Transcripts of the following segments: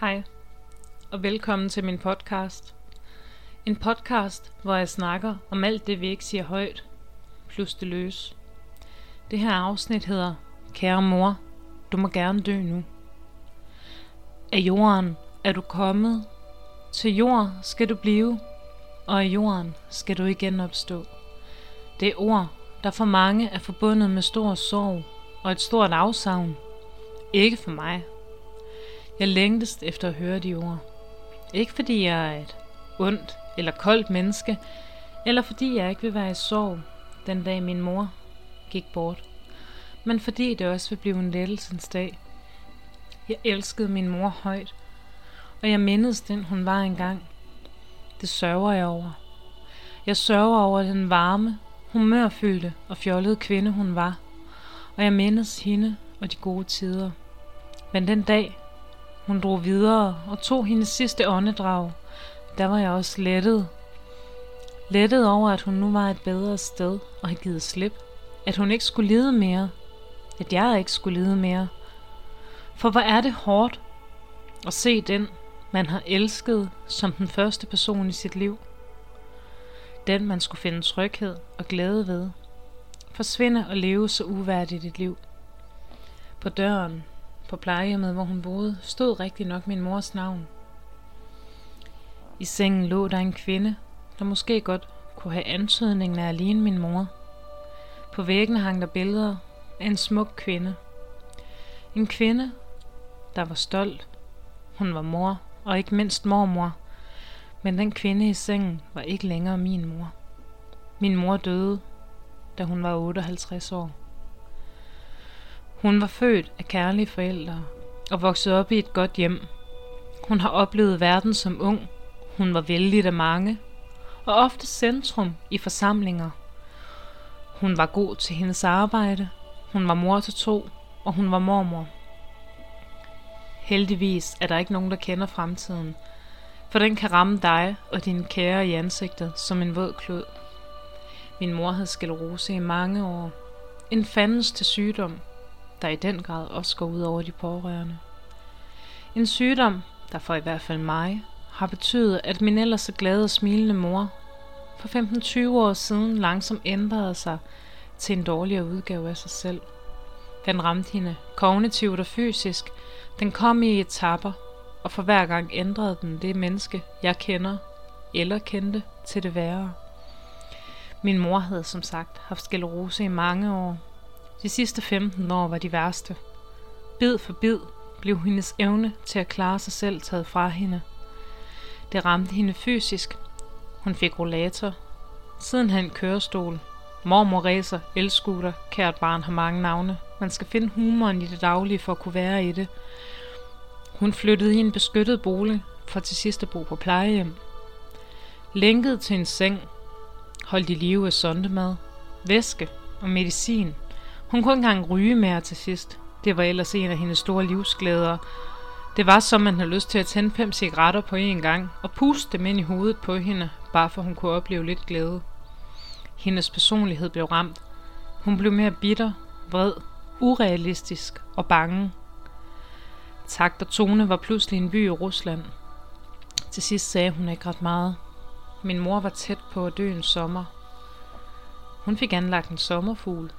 Hej, og velkommen til min podcast. En podcast, hvor jeg snakker om alt det, vi ikke siger højt, plus det løs. Det her afsnit hedder Kære mor, du må gerne dø nu. Af jorden er du kommet, til jord skal du blive, og af jorden skal du igen opstå. Det er ord, der for mange er forbundet med stor sorg og et stort afsavn. Ikke for mig. Jeg længtes efter at høre de ord. Ikke fordi jeg er et ondt eller koldt menneske, eller fordi jeg ikke vil være i sorg den dag min mor gik bort, men fordi det også vil blive en lettelsens dag. Jeg elskede min mor højt, og jeg mindes den, hun var engang. Det sørger jeg over. Jeg sørger over den varme, humørfyldte og fjollede kvinde, hun var, og jeg mindes hende og de gode tider. Men den dag, hun drog videre og tog hendes sidste åndedrag, der var jeg også lettet. Lettet over, at hun nu var et bedre sted og havde givet slip. At hun ikke skulle lide mere. At jeg ikke skulle lide mere. For hvor er det hårdt at se den, man har elsket som den første person i sit liv. Den, man skulle finde tryghed og glæde ved. Forsvinde og leve så uværdigt et liv. På døren, på plejehjemmet, hvor hun boede, stod rigtig nok min mors navn. I sengen lå der en kvinde, der måske godt kunne have antydningen af alene min mor. På væggen hang der billeder af en smuk kvinde. En kvinde, der var stolt. Hun var mor, og ikke mindst mormor. Men den kvinde i sengen var ikke længere min mor. Min mor døde, da hun var 58 år. Hun var født af kærlige forældre og vokset op i et godt hjem. Hun har oplevet verden som ung. Hun var vældig af mange og ofte centrum i forsamlinger. Hun var god til hendes arbejde. Hun var mor til to, og hun var mormor. Heldigvis er der ikke nogen, der kender fremtiden, for den kan ramme dig og dine kære i ansigtet som en våd klud. Min mor havde sklerose i mange år. En fandens til sygdom, der i den grad også går ud over de pårørende. En sygdom, der for i hvert fald mig, har betydet, at min ellers så glade og smilende mor for 15-20 år siden langsomt ændrede sig til en dårligere udgave af sig selv. Den ramte hende kognitivt og fysisk. Den kom i etapper, og for hver gang ændrede den det menneske, jeg kender eller kendte til det værre. Min mor havde som sagt haft sklerose i mange år. De sidste 15 år var de værste. Bid for bid blev hendes evne til at klare sig selv taget fra hende. Det ramte hende fysisk. Hun fik rollator. Siden han kørestol. Mormor racer, elskuter, kært barn har mange navne. Man skal finde humoren i det daglige for at kunne være i det. Hun flyttede i en beskyttet bolig for til sidst at bo på plejehjem. Lænket til en seng, holdt i live af sondemad, væske og medicin. Hun kunne ikke engang ryge mere til sidst. Det var ellers en af hendes store livsglæder. Det var som man havde lyst til at tænde fem cigaretter på én gang og puste dem ind i hovedet på hende, bare for hun kunne opleve lidt glæde. Hendes personlighed blev ramt. Hun blev mere bitter, vred, urealistisk og bange. Takt og tone var pludselig en by i Rusland. Til sidst sagde hun ikke ret meget. Min mor var tæt på at dø en sommer. Hun fik anlagt en sommerfugl.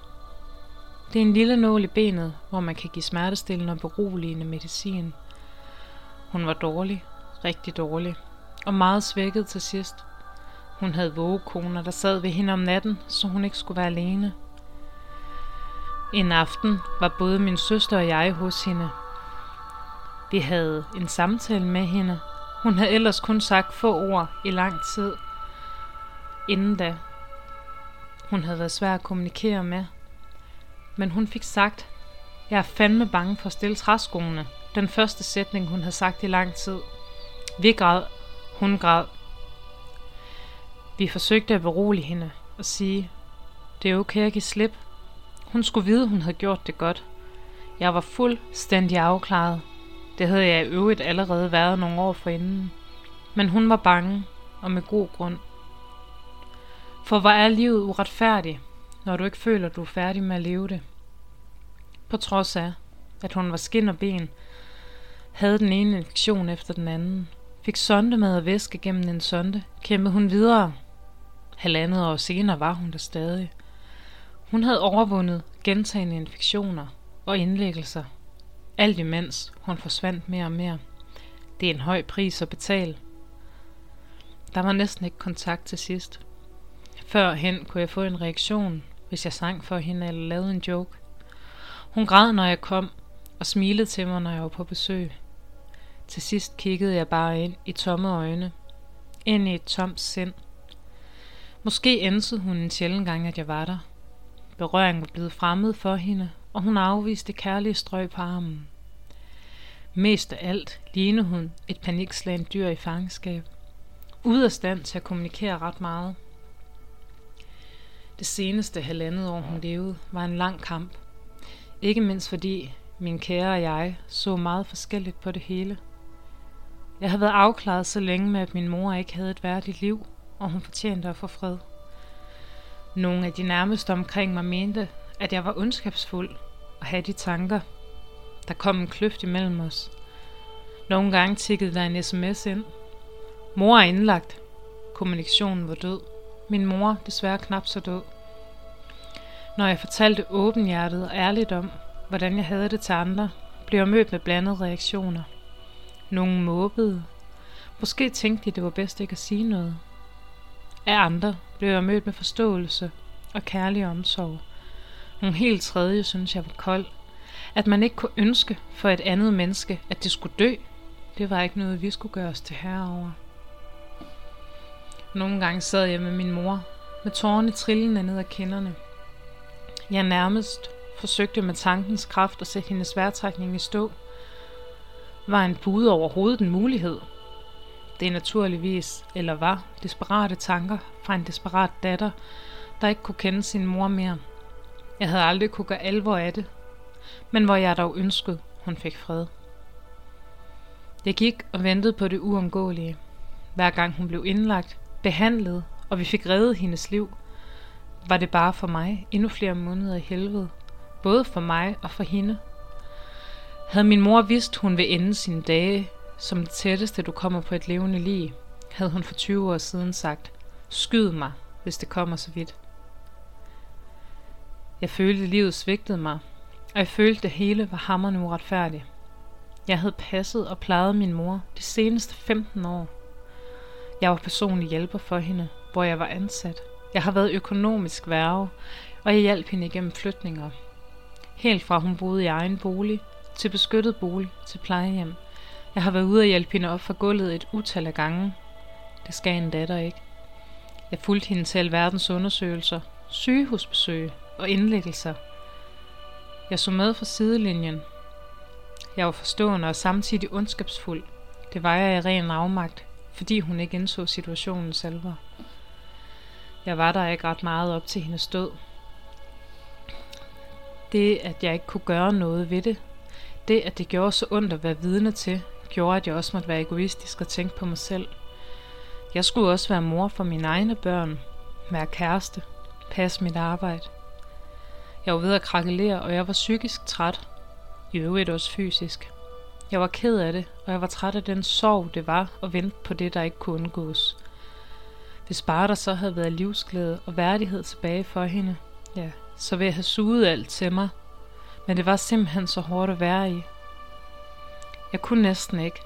Det er en lille nål i benet, hvor man kan give smertestillende og beroligende medicin. Hun var dårlig, rigtig dårlig, og meget svækket til sidst. Hun havde vågekoner, der sad ved hende om natten, så hun ikke skulle være alene. En aften var både min søster og jeg hos hende. Vi havde en samtale med hende. Hun havde ellers kun sagt få ord i lang tid. Inden da. Hun havde været svær at kommunikere med. Men hun fik sagt, jeg er fandme bange for at stille træskoene. Den første sætning, hun havde sagt i lang tid. Vi græd. Hun græd. Vi forsøgte at berolige hende og sige, det er okay at give slip. Hun skulle vide, hun havde gjort det godt. Jeg var fuldstændig afklaret. Det havde jeg i øvrigt allerede været nogle år forinden. Men hun var bange, og med god grund. For hvor er livet uretfærdigt, når du ikke føler, du er færdig med at leve det? På trods af, at hun var skin og ben, havde den ene infektion efter den anden. Fik sondemad og væske gennem en sonde, kæmpede hun videre. Halvandet år senere var hun der stadig. Hun havde overvundet gentagende infektioner og indlæggelser. Alt imens hun forsvandt mere og mere. Det er en høj pris at betale. Der var næsten ikke kontakt til sidst. Førhen kunne jeg få en reaktion, hvis jeg sang for hende eller lavede en joke. Hun græd, når jeg kom, og smilede til mig, når jeg var på besøg. Til sidst kiggede jeg bare ind i tomme øjne. Ind i et tomt sind. Måske ænsede hun en sjældent gang, at jeg var der. Berøringen var blevet fremmed for hende, og hun afviste kærlige strøg på armen. Mest af alt lignede hun et panikslagende dyr i fangenskab. Ude af stand til at kommunikere ret meget. Det seneste halvandet år, hun levede, var en lang kamp. Ikke mindst fordi min kære og jeg så meget forskelligt på det hele. Jeg havde været afklaret så længe med, at min mor ikke havde et værdigt liv, og hun fortjente at få fred. Nogle af de nærmeste omkring mig mente, at jeg var ondskabsfuld og havde de tanker. Der kom en kløft imellem os. Nogle gange tikkede der en sms ind. Mor er indlagt. Kommunikationen var død. Min mor desværre knap så død. Når jeg fortalte åbenhjertet og ærligt om, hvordan jeg havde det til andre, blev jeg mødt med blandede reaktioner. Nogle måbede. Måske tænkte de, det var bedst ikke at sige noget. Af andre blev jeg mødt med forståelse og kærlig omsorg. Nogle helt tredje synes jeg var kold. At man ikke kunne ønske for et andet menneske, at det skulle dø, det var ikke noget, vi skulle gøre os til herover. Nogle gange sad jeg med min mor, med tårerne trillende ned ad kinderne. Jeg nærmest forsøgte med tankens kraft at sætte hendes vejrtrækning i stå. Var en pude overhovedet en mulighed? Det er naturligvis, eller var, desperate tanker fra en desperat datter, der ikke kunne kende sin mor mere. Jeg havde aldrig kunne gøre alvor af det, men hvor jeg dog ønskede, hun fik fred. Jeg gik og ventede på det uundgåelige. Hver gang hun blev indlagt, behandlet, og vi fik reddet hendes liv, var det bare for mig endnu flere måneder i helvede. Både for mig og for hende. Havde min mor vidst, hun ville ende sine dage som det tætteste, du kommer på et levende lig, havde hun for 20 år siden sagt, skyd mig, hvis det kommer så vidt. Jeg følte, at livet svigtede mig, og jeg følte, at det hele var hammerende uretfærdigt. Jeg havde passet og plejet min mor de seneste 15 år. Jeg var personlig hjælper for hende, hvor jeg var ansat. Jeg har været økonomisk værve, og jeg hjalp hende igennem flytninger. Helt fra hun boede i egen bolig, til beskyttet bolig, til plejehjem. Jeg har været ude og hjælpe hende op fra gulvet et utal af gange. Det skal en datter ikke. Jeg fulgte hende til alverdens undersøgelser, sygehusbesøg og indlæggelser. Jeg så med fra sidelinjen. Jeg var forstående og samtidig ondskabsfuld. Det var jeg i ren afmagt, fordi hun ikke indså situationens alvor. Jeg var der ikke ret meget op til hendes død. Det, at jeg ikke kunne gøre noget ved det, det, at det gjorde så ondt at være vidne til, gjorde, at jeg også måtte være egoistisk og tænke på mig selv. Jeg skulle også være mor for mine egne børn, være kæreste, passe mit arbejde. Jeg var ved at krakelere, og jeg var psykisk træt. I øvrigt også fysisk. Jeg var ked af det, og jeg var træt af den sorg, det var at vente på det, der ikke kunne undgås. Hvis bare der så havde været livsglæde og værdighed tilbage for hende, ja, så ville jeg have suget alt til mig. Men det var simpelthen så hårdt at være i. Jeg kunne næsten ikke.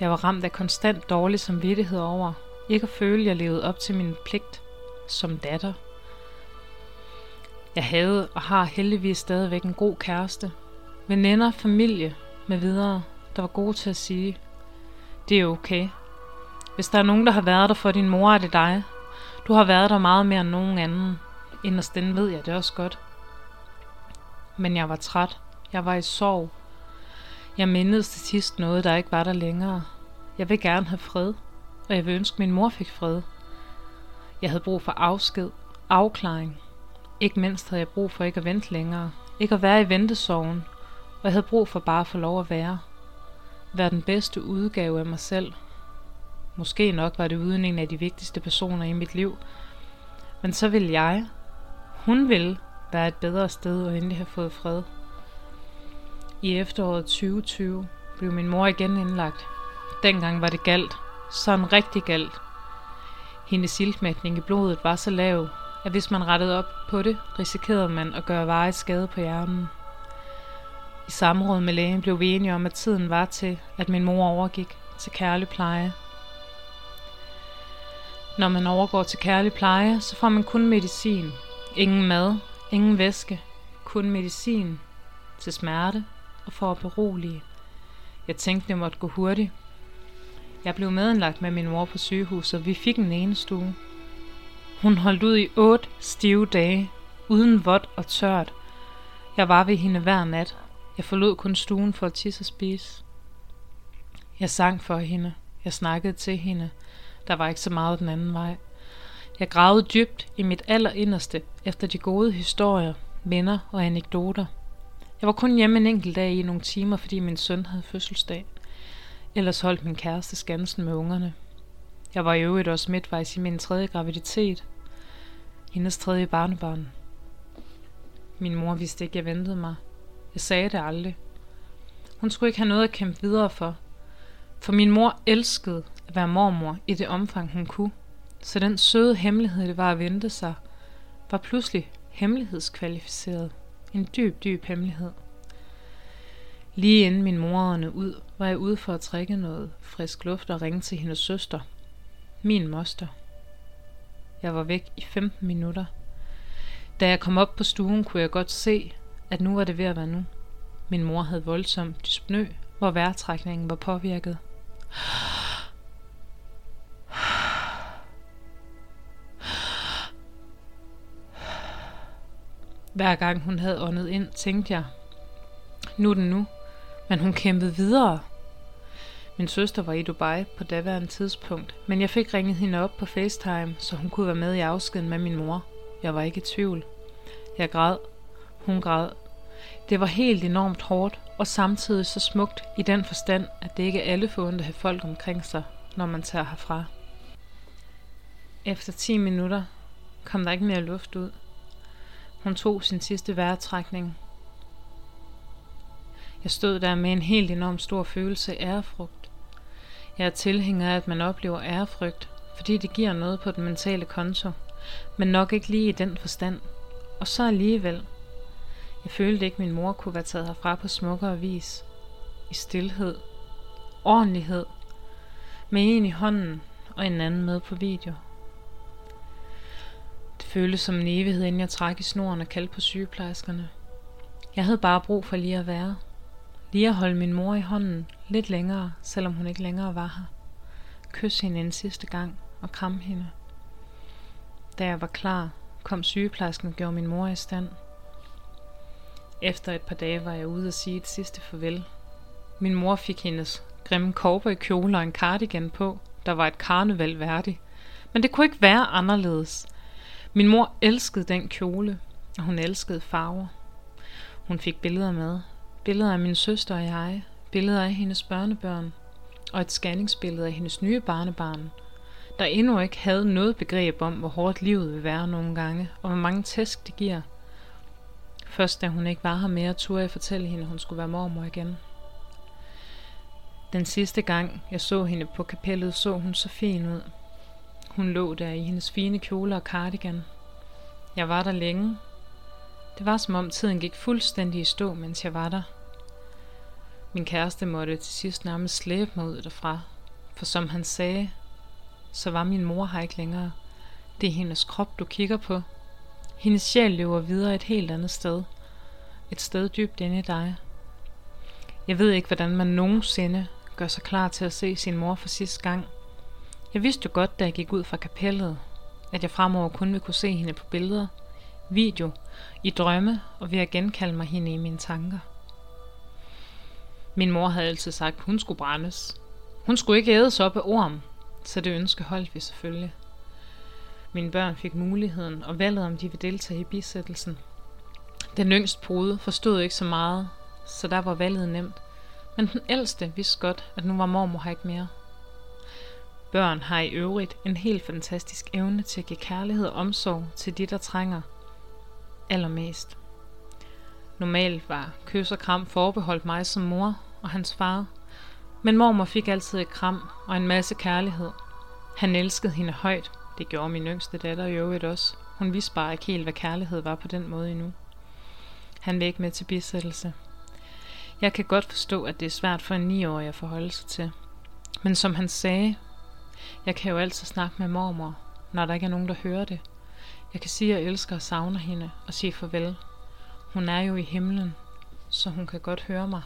Jeg var ramt af konstant dårlig samvittighed over ikke at føle, at jeg levede op til min pligt som datter. Jeg havde og har heldigvis stadigvæk en god kæreste, veninder, familie med videre, der var gode til at sige, det er okay. Hvis der er nogen, der har været der for din mor, er det dig. Du har været der meget mere end nogen anden. Inderst den ved jeg det også godt. Men jeg var træt. Jeg var i sorg. Jeg mindedes til sidst noget, der ikke var der længere. Jeg vil gerne have fred, og jeg vil ønske, at min mor fik fred. Jeg havde brug for afsked, afklaring. Ikke mindst havde jeg brug for ikke at vente længere. Ikke at være i ventesorgen. Og jeg havde brug for bare at få lov at være. Være den bedste udgave af mig selv. Måske nok var det uden en af de vigtigste personer i mit liv. Men så ville jeg, hun ville, være et bedre sted og endelig have fået fred. I efteråret 2020 blev min mor igen indlagt. Dengang var det galt. Sådan rigtig galt. Hendes iltmætning i blodet var så lav, at hvis man rettede op på det, risikerede man at gøre veje skade på hjernen. I samråd med lægen blev vi enige om, at tiden var til, at min mor overgik til kærlig pleje. Når man overgår til kærlig pleje, så får man kun medicin. Ingen mad, ingen væske, kun medicin til smerte og for at berolige. Jeg tænkte, det måtte gå hurtigt. Jeg blev medindlagt med min mor på sygehuset, og vi fik en ene stue. Hun holdt ud i otte stive dage, uden vådt og tørt. Jeg var ved hende hver nat. Jeg forlod kun stuen for at tisse og spise. Jeg sang for hende. Jeg snakkede til hende. Der var ikke så meget den anden vej. Jeg gravede dybt i mit allerinderste efter de gode historier, minder og anekdoter. Jeg var kun hjemme en enkelt dag i nogle timer, fordi min søn havde fødselsdag. Ellers holdt min kæreste skansen med ungerne. Jeg var i øvrigt også midtvejs i min tredje graviditet. Hendes tredje barnebarn. Min mor vidste ikke, jeg ventede mig. Jeg sagde det aldrig. Hun skulle ikke have noget at kæmpe videre for. For min mor elskede at være mormor i det omfang, hun kunne. Så den søde hemmelighed, det var at vente sig, var pludselig hemmelighedskvalificeret. En dyb, dyb hemmelighed. Lige inden min mor ud, var jeg ude for at trække noget frisk luft og ringe til hendes søster. Min moster. Jeg var væk i 15 minutter. Da jeg kom op på stuen, kunne jeg godt se, at nu var det ved at være nu. Min mor havde voldsom dyspnø, hvor vejrtrækningen var påvirket. Hver gang hun havde åndet ind, tænkte jeg, nu er den nu. Men hun kæmpede videre. Min søster var i Dubai på daværende tidspunkt, men jeg fik ringet hende op på FaceTime, så hun kunne være med i afskeden med min mor. Jeg var ikke i tvivl. Jeg græd. Hun græd. Det var helt enormt hårdt, og samtidig så smukt i den forstand, at det ikke er alle forundt at have folk omkring sig, når man tager herfra. Efter 10 minutter kom der ikke mere luft ud. Hun tog sin sidste vejrtrækning. Jeg stod der med en helt enorm stor følelse af ærefrugt. Jeg er tilhænger af, at man oplever ærefrygt, fordi det giver noget på den mentale konto, men nok ikke lige i den forstand. Og så alligevel. Jeg følte ikke, at min mor kunne være taget herfra på smukkere vis. I stillhed. Ordentlighed. Med en i hånden og en anden med på video. Det føltes som en evighed, inden jeg trak i snoren og kaldte på sygeplejerskerne. Jeg havde bare brug for lige at være. Lige at holde min mor i hånden lidt længere, selvom hun ikke længere var her. Kysse hende en sidste gang og kramme hende. Da jeg var klar, kom sygeplejersken og gjorde min mor i stand. Efter et par dage var jeg ude at sige et sidste farvel. Min mor fik hendes grimme i kjole og en cardigan på, der var et karneval værdig. Men det kunne ikke være anderledes. Min mor elskede den kjole, og hun elskede farver. Hun fik billeder med. Billeder af min søster og jeg, billeder af hendes børnebørn, og et scanningsbillede af hendes nye barnebarn, der endnu ikke havde noget begreb om, hvor hårdt livet vil være nogle gange, og hvor mange tæsk det giver. Først da hun ikke var her mere, turde jeg fortælle hende, at hun skulle være mormor igen. Den sidste gang, jeg så hende på kapellet, så hun så fin ud. Hun lå der i hendes fine kjole og cardigan. Jeg var der længe. Det var som om tiden gik fuldstændig i stå, mens jeg var der. Min kæreste måtte til sidst nærmest slæbe mig ud derfra, for som han sagde, så var min mor her ikke længere. Det er hendes krop, du kigger på. Hendes sjæl lever videre et helt andet sted. Et sted dybt inde i dig. Jeg ved ikke, hvordan man nogensinde gør sig klar til at se sin mor for sidste gang. Jeg vidste jo godt, da jeg gik ud fra kapellet, at jeg fremover kun ville kunne se hende på billeder, video, i drømme og ved at genkalde mig hende i mine tanker. Min mor havde altid sagt, at hun skulle brændes. Hun skulle ikke ædes op af orm, så det ønske holdt vi selvfølgelig. Mine børn fik muligheden og valget, om de ville deltage i bisættelsen. Den yngste brude forstod ikke så meget, så der var valget nemt. Men den ældste vidste godt, at nu var mormor her ikke mere. Børn har i øvrigt en helt fantastisk evne til at give kærlighed og omsorg til de, der trænger allermest. Normalt var kys og kram forbeholdt mig som mor og hans far, Men mormor fik altid et kram og en masse kærlighed. Han elskede hende højt. Det gjorde min yngste datter i øvrigt også. Hun vidste bare ikke helt, hvad kærlighed var på den måde endnu. Han vil ikke med til bisættelse. Jeg kan godt forstå, at det er svært for en 9-årig at forholde sig til. Men som han sagde, jeg kan jo altid snakke med mormor, når der ikke er nogen, der hører det. Jeg kan sige, at jeg elsker og savner hende og sige farvel. Hun er jo i himlen, så hun kan godt høre mig.